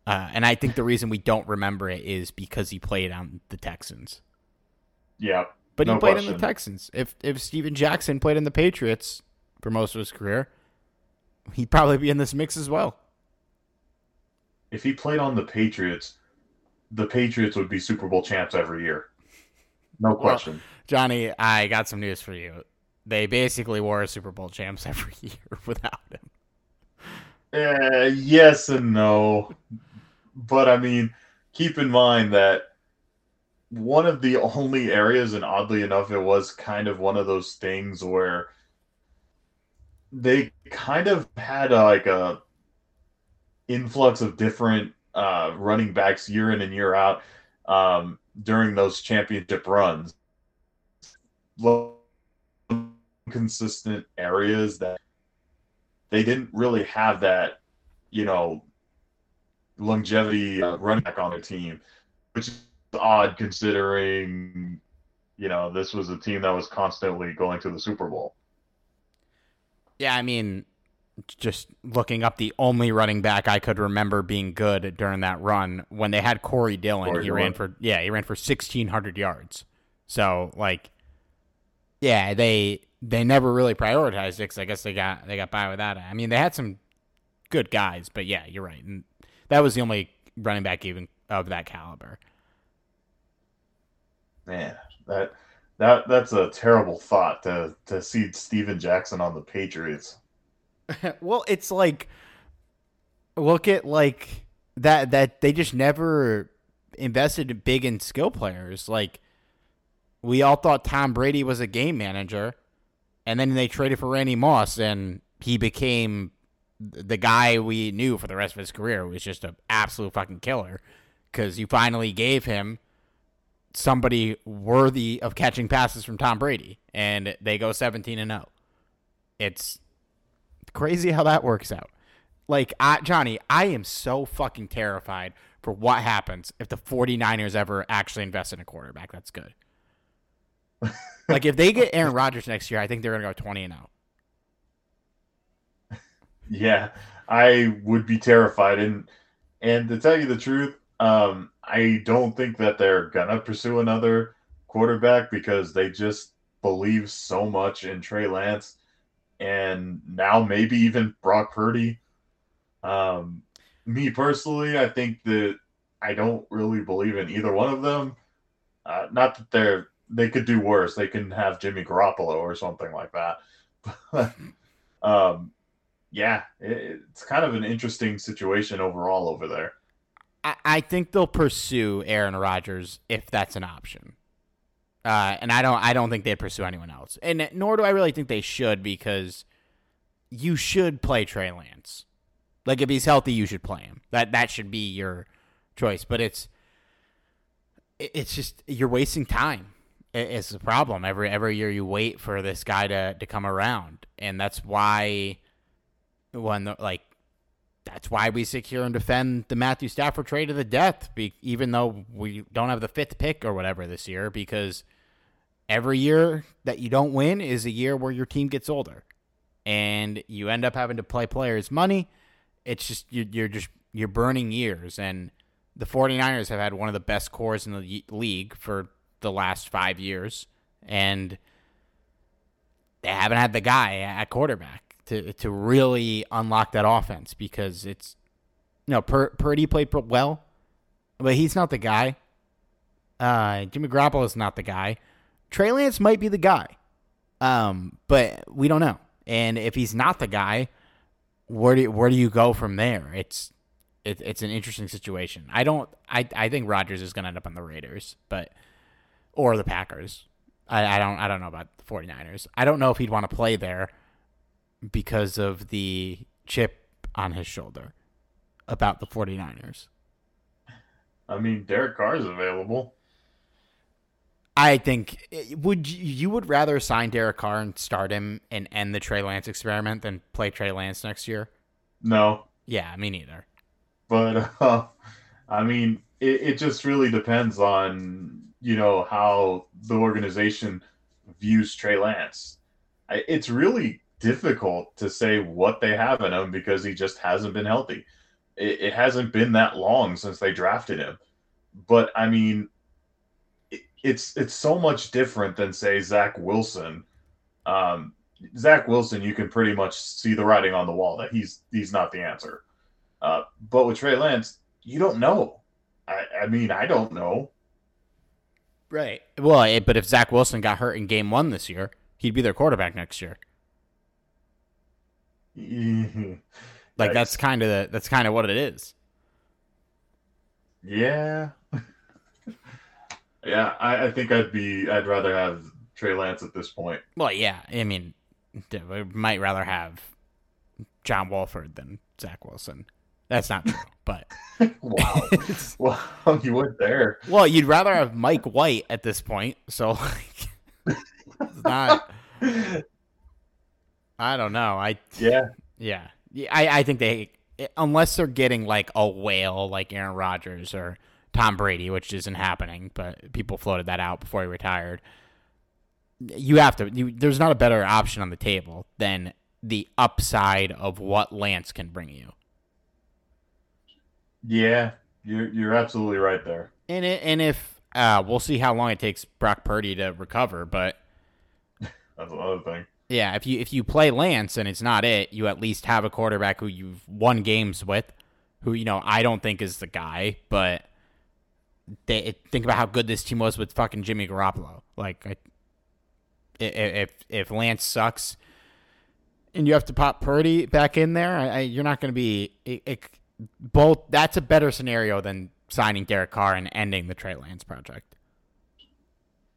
Speaker 1: Uh, and I think the reason we don't remember it is because he played on the Texans.
Speaker 2: Yeah,
Speaker 1: but no he played question. in the Texans. If if Steven Jackson played in the Patriots for most of his career, he'd probably be in this mix as well.
Speaker 2: If he played on the Patriots, the Patriots would be Super Bowl champs every year. No question. Well,
Speaker 1: Johnny, I got some news for you. They basically were Super Bowl champs every year without him.
Speaker 2: Uh, yes and no. But I mean, keep in mind that one of the only areas, and oddly enough, it was kind of one of those things where they kind of had a, like a influx of different uh, running backs year in and year out um, during those championship runs. Consistent areas that they didn't really have that, you know, longevity uh, running back on their team, which is odd considering, you know, this was a team that was constantly going to the Super Bowl.
Speaker 1: Yeah, I mean, just looking up the only running back I could remember being good during that run when they had Corey Dillon. Corey he Dillon. ran for yeah, he ran for sixteen hundred yards. So like, yeah, they they never really prioritized it because I guess they got they got by without it. I mean, they had some good guys, but yeah, you're right, and that was the only running back even of that caliber.
Speaker 2: Man, that that that's a terrible thought to to see Steven Jackson on the Patriots.
Speaker 1: well, it's like look at like that that they just never invested big in skill players. Like we all thought Tom Brady was a game manager, and then they traded for Randy Moss, and he became the guy we knew for the rest of his career. Was just an absolute fucking killer because you finally gave him somebody worthy of catching passes from Tom Brady, and they go seventeen and zero. Oh. It's crazy how that works out. Like, I, Johnny, I am so fucking terrified for what happens if the 49ers ever actually invest in a quarterback that's good. like, if they get Aaron Rodgers next year, I think they're to go 20 and out.
Speaker 2: Yeah, I would be terrified. And, and to tell you the truth, Um, I don't think that they're gonna pursue another quarterback because they just believe so much in Trey Lance and now maybe even Brock Purdy. Um, me personally, I think that I don't really believe in either one of them. Uh, not that they're they could do worse. They can have Jimmy Garoppolo or something like that. um, yeah, it, it's kind of an interesting situation overall over there.
Speaker 1: I, I think they'll pursue Aaron Rodgers if that's an option. Uh, and I don't I don't think they'd pursue anyone else. And nor do I really think they should because you should play Trey Lance. Like if he's healthy, you should play him. That that should be your choice. But it's it's just you're wasting time. It's a problem. Every every year you wait for this guy to to come around, and that's why when the, like that's why we sit here and defend the Matthew Stafford trade to the death, be, even though we don't have the fifth pick or whatever this year, because every year that you don't win is a year where your team gets older, and you end up having to play players money. It's just you're, you're just you're burning years, and the 49ers have had one of the best cores in the league for the last five years, and they haven't had the guy at quarterback to to really unlock that offense because it's you know Pur- Purdy played well, but he's not the guy. Uh, Jimmy Garoppolo is not the guy. Trey Lance might be the guy, um, but we don't know. And if he's not the guy, where do where do you go from there? It's it, it's an interesting situation. I don't. I I think Rodgers is going to end up on the Raiders, but or the Packers. I, I don't I don't know about the 49ers. I don't know if he'd want to play there because of the chip on his shoulder about the 49ers.
Speaker 2: I mean, Derek Carr is available.
Speaker 1: I think would you would rather sign Derek Carr and start him and end the Trey Lance experiment than play Trey Lance next year?
Speaker 2: No.
Speaker 1: Yeah, me neither.
Speaker 2: But uh, I mean, it, it just really depends on you know how the organization views Trey Lance. It's really difficult to say what they have in him because he just hasn't been healthy. It, it hasn't been that long since they drafted him. But I mean, it, it's it's so much different than say Zach Wilson. Um, Zach Wilson, you can pretty much see the writing on the wall that he's he's not the answer. Uh, but with Trey Lance, you don't know. I, I mean, I don't know.
Speaker 1: Right. Well, eh, but if Zach Wilson got hurt in Game One this year, he'd be their quarterback next year. like that's kind of that's kind of what it is.
Speaker 2: Yeah. yeah, I, I think I'd be I'd rather have Trey Lance at this point.
Speaker 1: Well, yeah, I mean, we might rather have John Wolford than Zach Wilson. That's not true, but
Speaker 2: wow, wow, you went there.
Speaker 1: Well, you'd rather have Mike White at this point, so like, it's not. I don't know. I
Speaker 2: yeah
Speaker 1: yeah. I I think they unless they're getting like a whale like Aaron Rodgers or Tom Brady, which isn't happening, but people floated that out before he retired. You have to. You, there's not a better option on the table than the upside of what Lance can bring you.
Speaker 2: Yeah, you're you're absolutely right there.
Speaker 1: And it, and if uh, we'll see how long it takes Brock Purdy to recover, but
Speaker 2: that's another thing.
Speaker 1: Yeah, if you if you play Lance and it's not it, you at least have a quarterback who you've won games with, who you know I don't think is the guy, but they think about how good this team was with fucking Jimmy Garoppolo. Like, I, if if Lance sucks, and you have to pop Purdy back in there, I, I, you're not going to be both. That's a better scenario than signing Derek Carr and ending the Trey Lance project.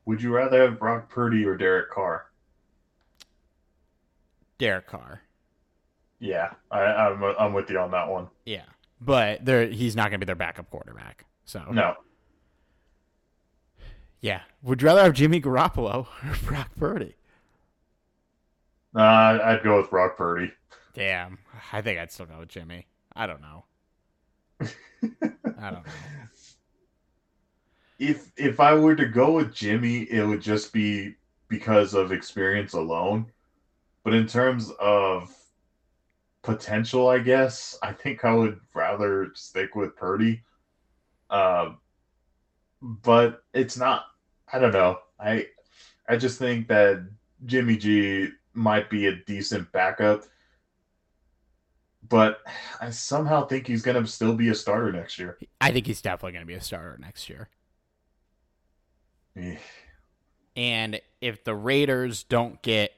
Speaker 2: Would you rather have Brock Purdy or Derek Carr?
Speaker 1: Derek Carr.
Speaker 2: Yeah, I, am I'm, I'm with you on that one.
Speaker 1: Yeah, but there he's not going to be their backup quarterback. So
Speaker 2: no.
Speaker 1: Yeah, would you rather have Jimmy Garoppolo or Brock Purdy?
Speaker 2: Uh, I'd go with Brock Purdy.
Speaker 1: Damn, I think I'd still go with Jimmy. I don't know. I don't know.
Speaker 2: If if I were to go with Jimmy, it would just be because of experience alone. But in terms of potential, I guess I think I would rather stick with Purdy. Uh, but it's not. I don't know. I I just think that Jimmy G might be a decent backup, but I somehow think he's going to still be a starter next year.
Speaker 1: I think he's definitely going to be a starter next year.
Speaker 2: Eh.
Speaker 1: And if the Raiders don't get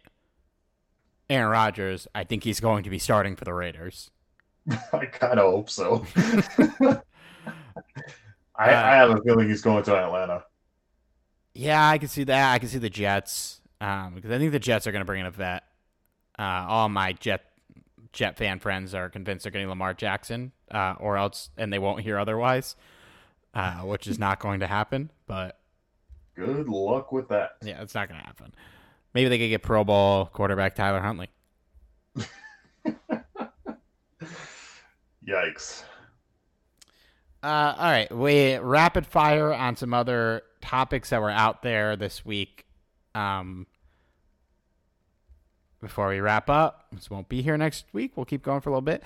Speaker 1: Aaron Rodgers, I think he's going to be starting for the Raiders.
Speaker 2: I kind of hope so. I,
Speaker 1: Uh,
Speaker 2: I have a feeling he's going to Atlanta.
Speaker 1: Yeah, I can see that. I can see the Jets um, because I think the Jets are going to bring in a vet. Uh, all my Jet Jet fan friends are convinced they're getting Lamar Jackson, uh, or else, and they won't hear otherwise, uh, which is not going to happen. But
Speaker 2: Good luck with that.
Speaker 1: yeah, it's not going to happen. Maybe they could get Pro Bowl quarterback Tyler Huntley.
Speaker 2: Yikes.
Speaker 1: Uh, all right, we rapid fire on some other topics that were out there this week. Um, before we wrap up, this won't be here next week. We'll keep going for a little bit.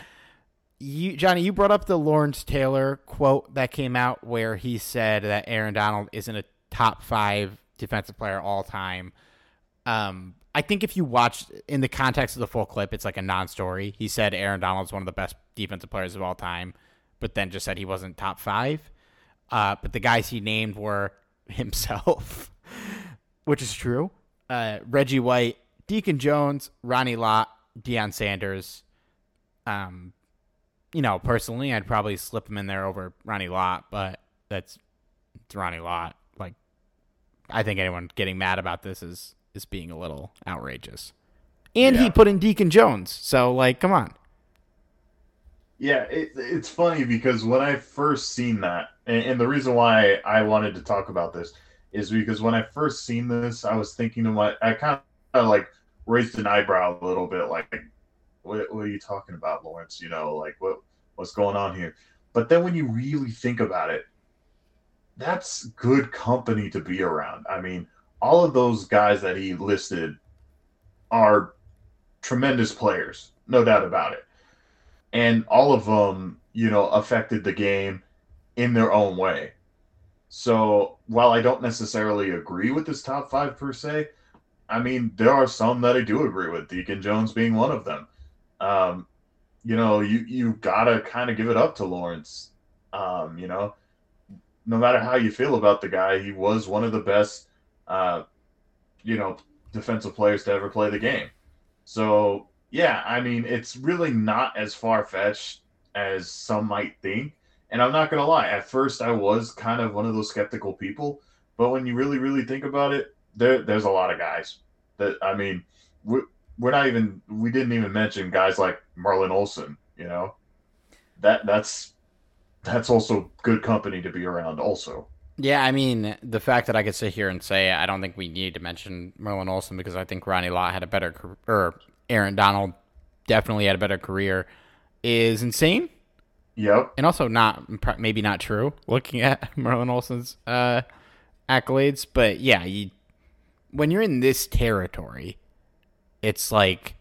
Speaker 1: You, Johnny, you brought up the Lawrence Taylor quote that came out where he said that Aaron Donald isn't a top five defensive player all time. Um, I think if you watch in the context of the full clip, it's like a non-story. He said Aaron Donald's one of the best defensive players of all time, but then just said he wasn't top five. Uh, but the guys he named were himself, which is true. Uh, Reggie White, Deacon Jones, Ronnie Lott, Deion Sanders. Um, you know, personally, I'd probably slip him in there over Ronnie Lott, but that's it's Ronnie Lott. Like, I think anyone getting mad about this is is being a little outrageous. And he put in Deacon Jones, so like, come on.
Speaker 2: Yeah, it, it's funny because when I first seen that, and, and the reason why I wanted to talk about this is because when I first seen this, I was thinking to my, I kind of like raised an eyebrow a little bit, like, what, what are you talking about, Lawrence? You know, like what what's going on here? But then when you really think about it, that's good company to be around. I mean, all of those guys that he listed are tremendous players, no doubt about it and all of them, you know, affected the game in their own way. So while I don't necessarily agree with this top five per se, I mean there are some that I do agree with. Deacon Jones being one of them. Um, you know, you you gotta kind of give it up to Lawrence. Um, you know, no matter how you feel about the guy, he was one of the best, uh, you know, defensive players to ever play the game. So yeah, I mean, it's really not as far fetched as some might think. And I'm not to lie, at first I was kind of one of those skeptical people. But when you really, really think about it, there, there's a lot of guys that, I mean, we're, we're not even, we didn't even mention guys like Merlin Olsen, you know? That That's, that's also good company to be around, also.
Speaker 1: Yeah, I mean, the fact that I could sit here and say I don't think we need to mention Merlin Olsen because I think Ronnie Lott had a better or Aaron Donald definitely had a better career is insane
Speaker 2: Yep.
Speaker 1: and also not maybe not true looking at Merlin Olsen's uh, accolades, but yeah, you, when you're in this territory, it's like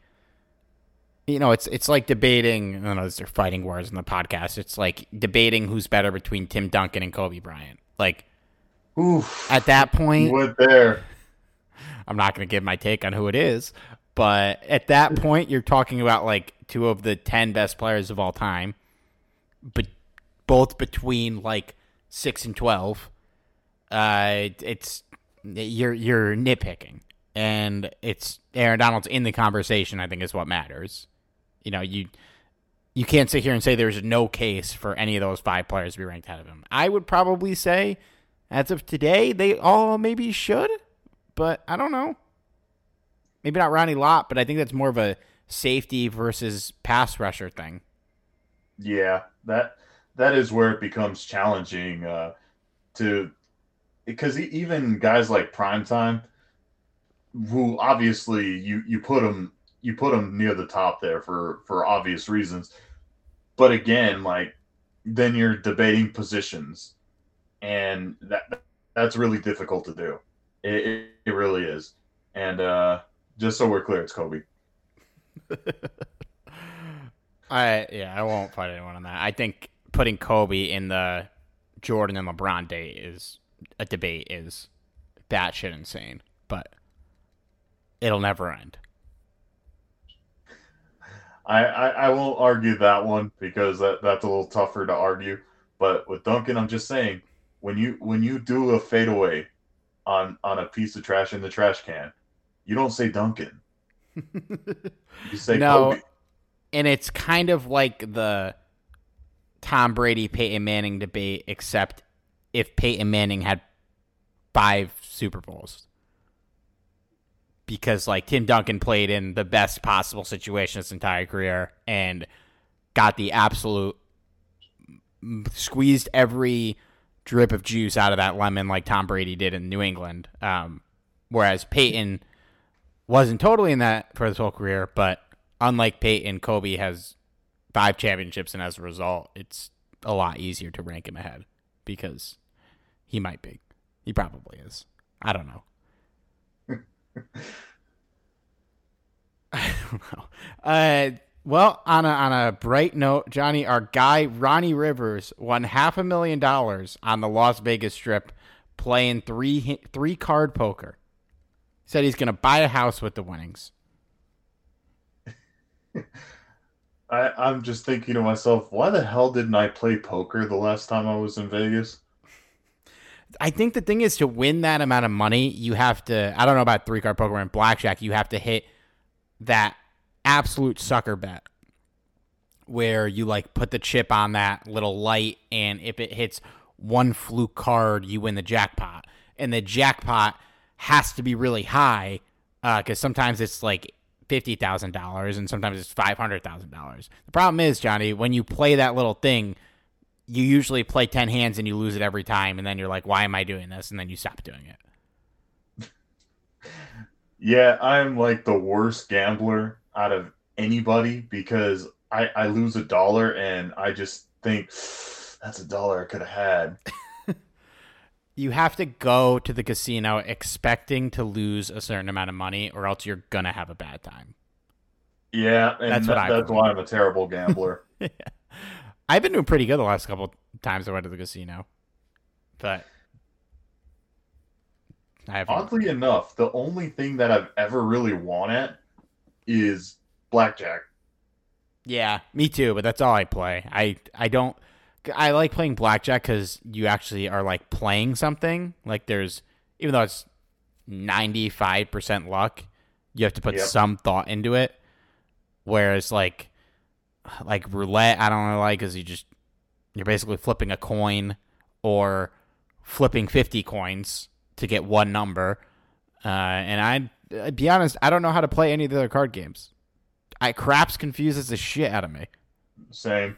Speaker 1: you know, it's it's like debating. I don't know, they're fighting words in the podcast. It's like debating who's better between Tim Duncan and Kobe Bryant. Like
Speaker 2: Oof.
Speaker 1: at that point,
Speaker 2: there.
Speaker 1: I'm not going to give my take on who it is, but at that point, you're talking about like two of the 10 best players of all time, but both between like 6 and 12. Uh, it's you're you're nitpicking, and it's Aaron Donald's in the conversation. I think is what matters. You know, you you can't sit here and say there's no case for any of those five players to be ranked ahead of him. I would probably say, as of today, they all maybe should, but I don't know. Maybe not Ronnie Lott, but I think that's more of a safety versus pass rusher thing.
Speaker 2: Yeah, that that is where it becomes challenging uh, to because even guys like Primetime, who obviously you you put them you put them near the top there for for obvious reasons, but again, like then you're debating positions, and that that's really difficult to do. It it, it really is, and uh, just so we're clear, it's Kobe.
Speaker 1: I yeah, I won't fight anyone on that. I think putting Kobe in the Jordan and LeBron day is a debate is batshit insane, but it'll never end.
Speaker 2: I, I, I won't argue that one because that, that's a little tougher to argue. But with Duncan, I'm just saying when you when you do a fadeaway on on a piece of trash in the trash can, you don't say Duncan. you say
Speaker 1: no,
Speaker 2: Kobe.
Speaker 1: and it's kind of like the Tom Brady Peyton Manning debate, except if Peyton Manning had five Super Bowls. Because like Tim Duncan played in the best possible situation his entire career and got the absolute squeezed every drip of juice out of that lemon like Tom Brady did in New England. Um, whereas Peyton wasn't totally in that for his whole career, but unlike Peyton, Kobe has five championships, and as a result, it's a lot easier to rank him ahead because he might be. He probably is. I don't know. I don't know. Uh, well, on a on a bright note, Johnny, our guy Ronnie Rivers won half a million dollars on the Las Vegas Strip playing three three card poker. Said he's going to buy a house with the winnings.
Speaker 2: I, I'm just thinking to myself, why the hell didn't I play poker the last time I was in Vegas?
Speaker 1: I think the thing is to win that amount of money, you have to. I don't know about three card poker and blackjack. You have to hit that absolute sucker bet where you like put the chip on that little light, and if it hits one fluke card, you win the jackpot. And the jackpot has to be really high because uh, sometimes it's like fifty thousand dollars and sometimes it's five hundred thousand dollars. The problem is, Johnny, when you play that little thing, you usually play ten hands and you lose it every time, and then you're like, "Why am I doing this?" And then you stop doing it.
Speaker 2: yeah, I'm like the worst gambler out of anybody because I, I lose a dollar and I just think that's a dollar I could have had.
Speaker 1: you have to go to the casino expecting to lose a certain amount of money or else you're gonna have a bad time.
Speaker 2: Yeah, and that's, what I that's why I'm a terrible gambler. yeah.
Speaker 1: I've been doing pretty good the last couple times I went to the casino. But
Speaker 2: Oddly enough, the only thing that I've ever really won at is blackjack.
Speaker 1: Yeah, me too. But that's all I play. I I don't. I like playing blackjack because you actually are like playing something. Like there's even though it's ninety five percent luck, you have to put yep. some thought into it. Whereas like like roulette, I don't really like because you just you're basically flipping a coin or flipping fifty coins to get one number. Uh, and I I'd be honest, I don't know how to play any of the other card games. I craps confuses the shit out of me.
Speaker 2: Same.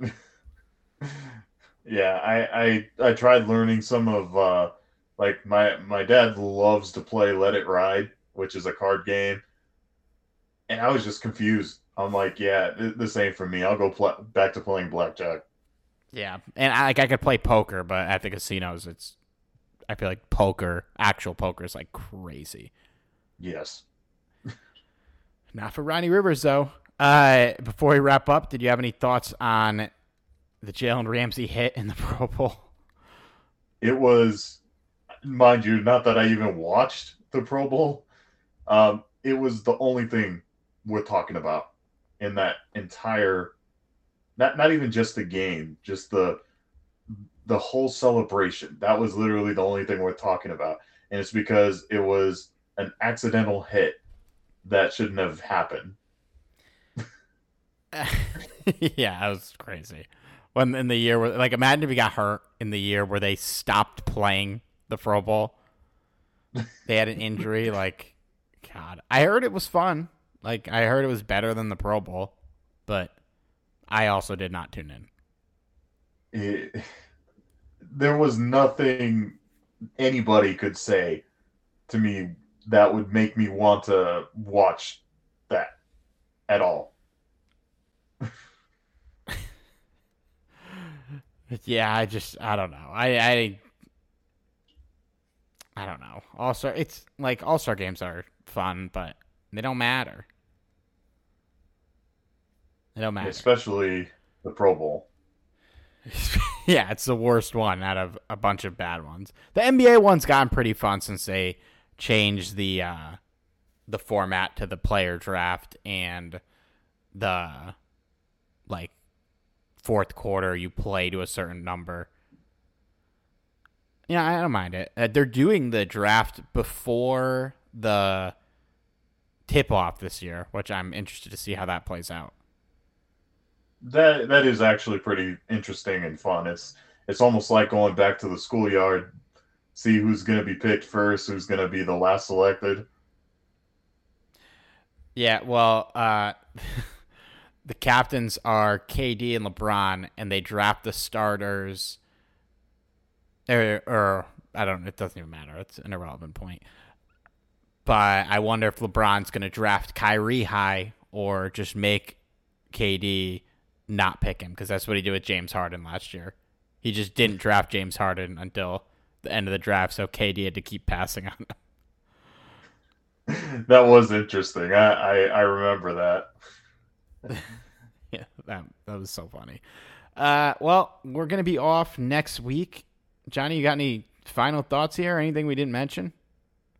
Speaker 2: yeah, I, I I tried learning some of uh like my my dad loves to play Let It Ride, which is a card game, and I was just confused. I'm like, yeah, the same for me. I'll go back to playing blackjack.
Speaker 1: Yeah, and I, like I could play poker, but at the casinos, it's I feel like poker, actual poker, is like crazy.
Speaker 2: Yes.
Speaker 1: Not for Ronnie Rivers though. Uh, before we wrap up, did you have any thoughts on the Jalen Ramsey hit in the Pro Bowl?
Speaker 2: It was, mind you, not that I even watched the Pro Bowl. Um, it was the only thing worth talking about in that entire, not not even just the game, just the the whole celebration. That was literally the only thing worth talking about, and it's because it was an accidental hit that shouldn't have happened.
Speaker 1: yeah, that was crazy. When in the year where, like, imagine if he got hurt in the year where they stopped playing the Pro Bowl. They had an injury. like, God, I heard it was fun. Like, I heard it was better than the Pro Bowl, but I also did not tune in.
Speaker 2: It, there was nothing anybody could say to me that would make me want to watch that at all.
Speaker 1: yeah, I just I don't know. I I I don't know. All star it's like all star games are fun, but they don't matter. They don't matter.
Speaker 2: Especially the Pro Bowl.
Speaker 1: yeah, it's the worst one out of a bunch of bad ones. The NBA one's gotten pretty fun since they changed the uh, the format to the player draft and the like fourth quarter you play to a certain number. Yeah, I don't mind it. Uh, they're doing the draft before the tip off this year, which I'm interested to see how that plays out.
Speaker 2: That that is actually pretty interesting and fun. It's it's almost like going back to the schoolyard, see who's going to be picked first, who's going to be the last selected.
Speaker 1: Yeah, well, uh, the captains are KD and LeBron, and they draft the starters. Or, or I don't. It doesn't even matter. It's an irrelevant point. But I wonder if LeBron's going to draft Kyrie high or just make KD not pick him because that's what he did with James Harden last year. He just didn't draft James Harden until the end of the draft, so KD had to keep passing on
Speaker 2: him. that was interesting. I, I, I remember that.
Speaker 1: yeah, that that was so funny. Uh, well, we're gonna be off next week. Johnny, you got any final thoughts here? Anything we didn't mention?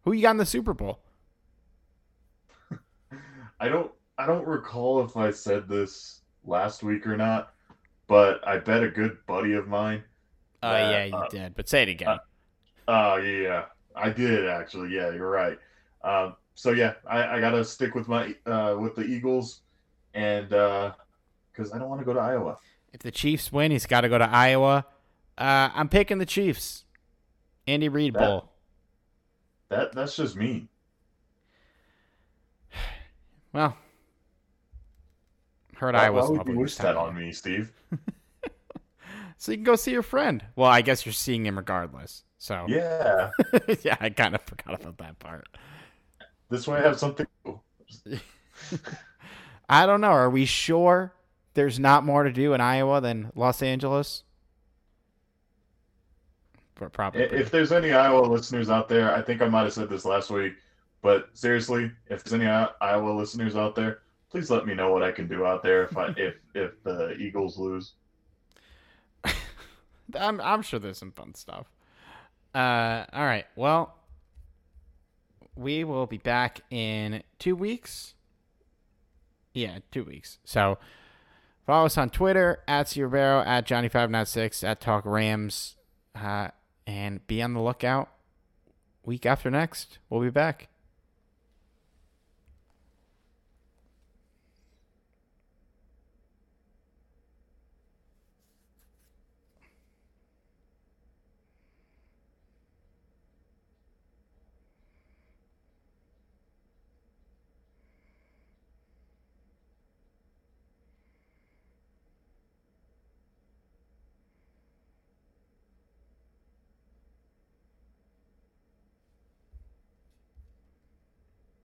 Speaker 1: Who you got in the Super Bowl?
Speaker 2: I don't I don't recall if I said this last week or not, but I bet a good buddy of mine.
Speaker 1: Oh uh, yeah, you uh, did. But say it again.
Speaker 2: Oh uh, yeah, I did actually. Yeah, you're right. Um, so yeah, I, I gotta stick with my uh, with the Eagles, and because uh, I don't want to go to Iowa.
Speaker 1: If the Chiefs win, he's got to go to Iowa. Uh, I'm picking the Chiefs. Andy Reid Bowl.
Speaker 2: That that's just me.
Speaker 1: Well, heard why, Iowa's.
Speaker 2: Why would you wish that on me, Steve?
Speaker 1: so you can go see your friend. Well, I guess you're seeing him regardless. So
Speaker 2: yeah,
Speaker 1: yeah, I kind of forgot about that part.
Speaker 2: This way, I have something.
Speaker 1: I don't know. Are we sure there's not more to do in Iowa than Los Angeles?
Speaker 2: Probably. If there's any Iowa listeners out there, I think I might have said this last week, but seriously, if there's any Iowa listeners out there, please let me know what I can do out there if I if if the Eagles lose.
Speaker 1: I'm I'm sure there's some fun stuff. Uh, all right. Well, we will be back in two weeks. Yeah, two weeks. So follow us on Twitter at Cerbero, at Johnny596, at Talk Rams. Uh, and be on the lookout week after next. We'll be back.